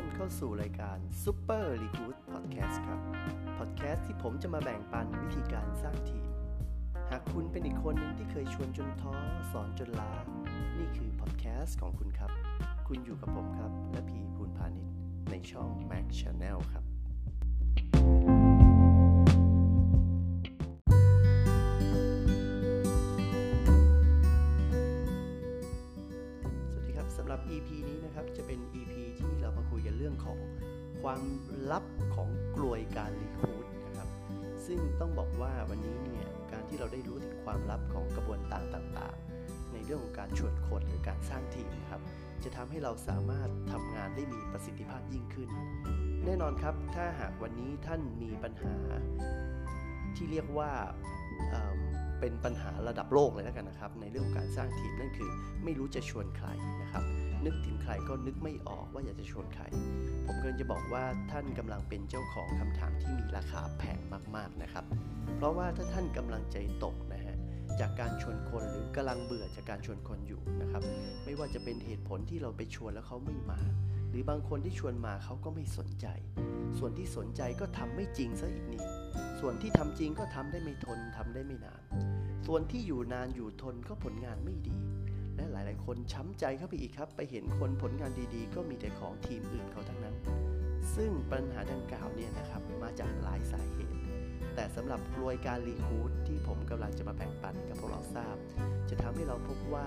านเข้าสู่รายการ Super r e g o o d Podcast ครับ Podcast ที่ผมจะมาแบ่งปันวิธีการสร้างทีม หากคุณเป็นอีกคนหนึ่งที่เคยชวนจนท้อ สอนจนลานี่คือ Podcast ของคุณครับ คุณอยู่กับผมครับ และพีภูนพาณิชย์ในช่อง Mac Channel ครับ ความลับของกลวยการรีคูดนะครับ ซึ่งต้องบอกว่าวันนี้เนี่ยการที่เราได้รู้ถึงความลับของกระบวนการต่างๆ ในเรื่องของการชวนคนหรือการสร้างทีมนะครับ จะทำให้เราสามารถทำงานได้มีประสิทธิภาพยิ่งขึ้น แน่นอนครับ ถ้าหากวันนี้ท่านมีปัญหาที่เรียกว่าเเป็นปัญหาระดับโลกเลยแล้วกันนะครับ ในเรื่องของการสร้างทีมนั่นคือไม่รู้จะชวนใครนะครับ นึกถึงใครก็นึกไม่ออกว่าอยากจะชวนใคร ผมกำลังจะบอกว่าท่านกำลังเป็นเจ้าของคำถามที่มีราคาแพงมากๆนะครับ เพราะว่าถ้าท่านกำลังใจตกนะฮะจากการชวนคนหรือกำลังเบื่อจากการชวนคนอยู่นะครับ ไม่ว่าจะเป็นเหตุผลที่เราไปชวนแล้วเขาไม่มา หรือบางคนที่ชวนมาเขาก็ไม่สนใจ ส่วนที่สนใจก็ทำไม่จริงซะอีกนี่ส่วนที่ทำจริงก็ทำได้ไม่ทนทำได้ไม่นาน ส่วนที่อยู่นานอยู่ทนก็ผลงานไม่ดี และหลาย ๆ คนช้ำใจเข้าไปอีกครับ ไปเห็นคนผลงานดีๆ ก็มีแต่ของทีมอื่นเขาทั้งนั้น ซึ่งปัญหาดังกล่าวเนี่ยนะครับมาจากหลายสาเหตุ แต่สำหรับกลวยการรีคูดที่ผมกำลังจะมาแบ่งปันกับพวกเราทราบ จะทำให้เราพบว่า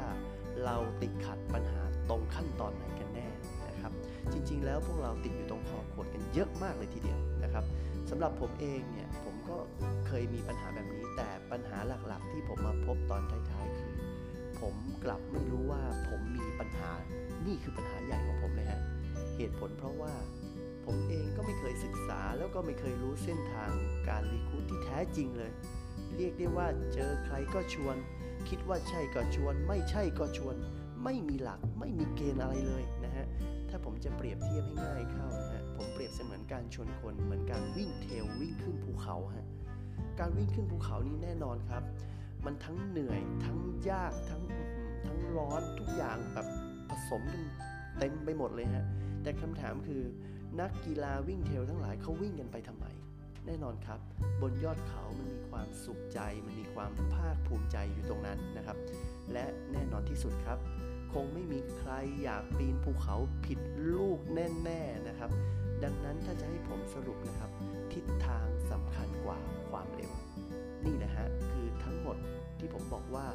เราติดขัดปัญหาตรงขั้นตอนไหนกันแน่นะครับ จริง ๆ แล้วพวกเราติดอยู่ตรงคอขวดกันเยอะมากเลยทีเดียวนะครับสำหรับผมเองเนี่ยผมก็เคยมีปัญหาแบบนี้ แต่ปัญหาหลัก ๆ ที่ผมมาพบตอนท้ายๆคื ผมกลับไม่รู้ว่าผมมีปัญหา นี่คือปัญหาใหญ่ของผมเลยฮะ เหตุผลเพราะว่าผมเองก็ไม่เคยศึกษาแล้วก็ไม่เคยรู้เส้นทางการรีคูดที่แท้จริงเลย เรียกได้ว่าเจอใครก็ชวน คิดว่าใช่ก็ชวน ไม่ใช่ก็ชวน ไม่มีหลักไม่มีเกณฑ์อะไรเลยนะฮะ ถ้าผมจะเปรียบเทียบให้ง่ายเข้านะฮะ ผมเปรียบเสมือนการชวนคนเหมือนการวิ่งเทลวิ่งขึ้นภูเขาฮะ การวิ่งขึ้นภูเขานี้แน่นอนครับ มันทั้งเหนื่อย ทั้งยากทั้งทั้งร้อนทุกอย่างแบบผสมกันเต็มไปหมดเลยฮะ แต่คำถามคือนักกีฬาวิ่งเทลทั้งหลายเขาวิ่งกันไปทำไม แน่นอนครับ บนยอดเขามันมีความสุขใจ มันมีความภาคภูมิใจอยู่ตรงนั้นนะครับ และแน่นอนที่สุดครับ คงไม่มีใครอยากปีนภูเขาผิดลูกแน่ๆนะครับ ดังนั้นถ้าจะให้ผมสรุปนะครับ ทิศทางสำคัญกว่าความเร็ว นี่แหละฮะคือ ทั้งหมดที่ผมบอกว่า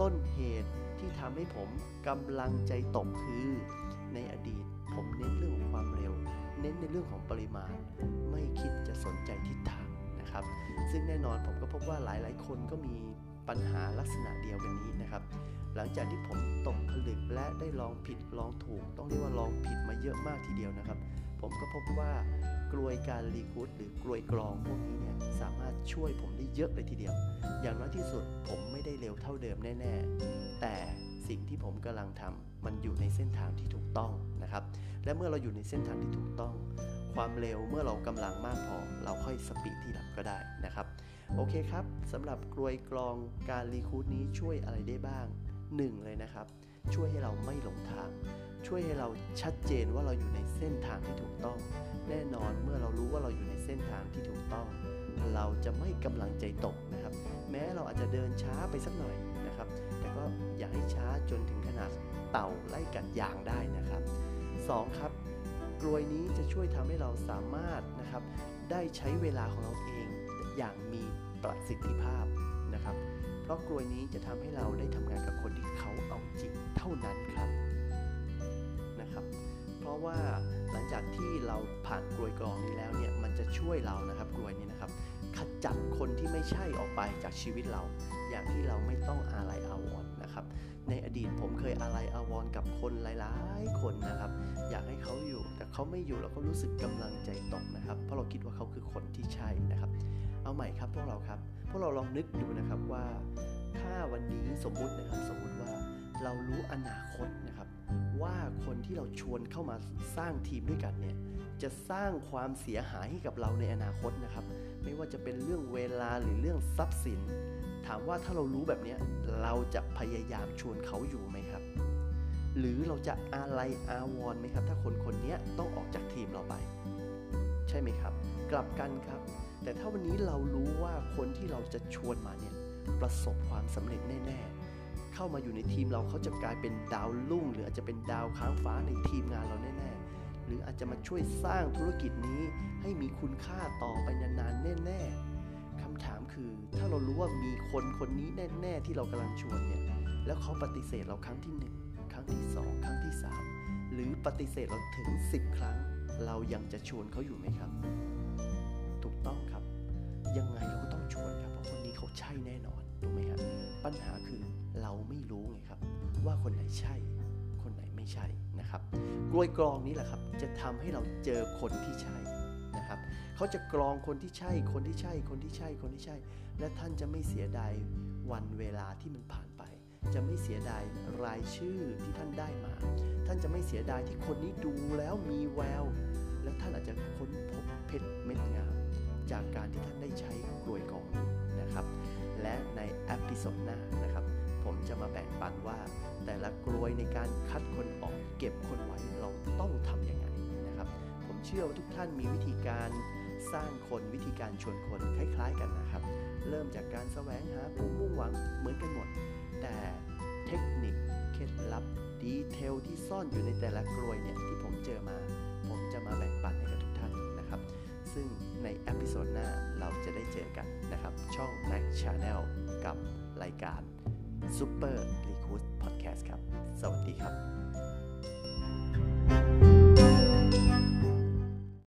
ต้นเหตุที่ทำให้ผมกำลังใจตกคือในอดีตผมเน้นเรื่องของความเร็ว เน้นในเรื่องของปริมาณ ไม่คิดจะสนใจทิศทางนะครับ ซึ่งแน่นอนผมก็พบว่าหลายๆ คนก็มีปัญหาลักษณะเดียวกันนี้นะครับ หลังจากที่ผมตกผลึกและได้ลองผิดลองถูก ต้องเรียกว่าลองผิดมาเยอะมากทีเดียวนะครับ ผมก็พบว่ากลวยการรีคูดหรือกลวยกรองพวกนี้เนี่ยสา ช่วยผมได้เยอะเลยทีเดียว อย่างน้อยที่สุดผมไม่ได้เร็วเท่าเดิมแน่ ๆ แต่สิ่งที่ผมกำลังทำมันอยู่ในเส้นทางที่ถูกต้องนะครับ และเมื่อเราอยู่ในเส้นทางที่ถูกต้อง ความเร็วเมื่อเรากำลังมากพอ เราค่อยสปีดที่ดับก็ได้นะครับ โอเคครับสำหรับกลวยกรองการรีคูดนี้ช่วยอะไรได้บ้างหนึ่งเลยนะครับ ช่วยให้เราไม่หลงทาง ช่วยให้เราชัดเจนว่าเราอยู่ในเส้นทางที่ถูกต้อง แน่นอนเมื่อเรารู้ว่าเราอยู่ในเส้นทางที่ถูกต้อง เราจะไม่กำลังใจตกนะครับ แม้เราอาจจะเดินช้าไปสักหน่อยนะครับ แต่ก็อย่าให้ช้าจนถึงขนาดเต่าไล่กัดยางได้นะครับสองครับกลวยนี้จะช่วยทำให้เราสามารถนะครับ ได้ใช้เวลาของเราเองอย่างมีประสิทธิภาพนะครับ เพราะกลวยนี้จะทำให้เราได้ทำงานกับคนที่เขาเอาจริงเท่านั้นครับนะครับ เพราะว่าหลังจากที่เราผ่านกลวยกรองนี้แล้วเนี่ยมันจะช่วยเรานะครับกลวยนี้นะครับ ขจัดคนที่ไม่ใช่ออกไปจากชีวิตเรา อย่างที่เราไม่ต้องอาลัยอาวรณ์นะครับ ในอดีตผมเคยอาลัยอาวรณ์กับคนหลายๆ คนนะครับ อยากให้เขาอยู่แต่เขาไม่อยู่เราก็รู้สึกกำลังใจตกนะครับ เพราะเราคิดว่าเขาคือคนที่ใช่นะครับ เอาใหม่ครับพวกเราครับ พวกเราลองนึกดูนะครับว่า ถ้าวันนี้สมมุตินะครับสมมุติว่าเรารู้อนาคตนะครับ ว่าคนที่เราชวนเข้ามาสร้างทีมด้วยกันเนี่ยจะสร้างความเสียหายให้กับเราในอนาคตนะครับ ไม่ว่าจะเป็นเรื่องเวลาหรือเรื่องทรัพย์สิน ถามว่าถ้าเรารู้แบบนี้เราจะพยายามชวนเขาอยู่ไหมครับ หรือเราจะอาลัยอาวรไหมครับ ถ้าคนคนนี้ต้องออกจากทีมเราไป ใช่ไหมครับ กลับกันครับ แต่ถ้าวันนี้เรารู้ว่าคนที่เราจะชวนมาเนี่ยประสบความสำเร็จแน่ ๆ เข้ามาอยู่ในทีมเราเขาจะกลายเป็นดาวรุ่ง หรืออาจจะเป็นดาวค้างฟ้าในทีมงานเราแน่ ๆ หรืออาจจะมาช่วยสร้างธุรกิจนี้ให้มีคุณค่าต่อไปนานๆแน่ๆคำถามคือถ้าเรารู้ว่ามีคนคนนี้แน่ๆที่เรากำลังชวนเนี่ยแล้วเขาปฏิเสธเราครั้งที่หนึ่งครั้งที่สองครั้งที่สามหรือปฏิเสธเราถึง 10 ครั้ง เรายังจะชวนเขาอยู่ไหมครับ ถูกต้องครับ ยังไงเราก็ต้องชวนครับเพราะคนนี้เขาใช่แน่นอนถูกไหมครับปัญหาคือเราไม่รู้ไงครับ ว่าคนไหนใช่ คนไหนไม่ใช่ นะครับกลวยกรองนี้แหละครับจะทำให้เราเจอคนที่ใช่นะครับเขาจะกรองคนที่ใช่ คนที่ใช่ คนที่ใช่ คนที่ใช่ และท่านจะไม่เสียดายวันเวลาที่มันผ่านไป จะไม่เสียดายรายชื่อที่ท่านได้มา ท่านจะไม่เสียดายที่คนนี้ดูแล้วมีแวว แล้วท่านอาจจะค้นพบเพชรเม็ดงามจากการที่ท่านได้ใช้กลวยกรองนี้นะครับ และใน episode หน้า จะมาแบ่งปันว่า แต่ละกลวยในการคัดคนออกเก็บคนไว้เราต้องทำยังไงนะครับ ผมเชื่อว่าทุกท่านมีวิธีการสร้างคนวิธีการชวนคนคล้ายๆกันนะครับ เริ่มจากการแสวงหาผู้มุ่งหวังเหมือนกันหมด แต่เทคนิคเคล็ดลับ detail ที่ซ่อนอยู่ในแต่ละกลวยเนี่ยที่ผมเจอมา ผมจะมาแบ่งปันให้กับทุกท่านนะครับ ซึ่งในเอพิโซดหน้าเราจะได้เจอกันนะครับ ช่อง Mac Channel กับรายการ Super Recruit Podcast ครับ สวัสดีครับ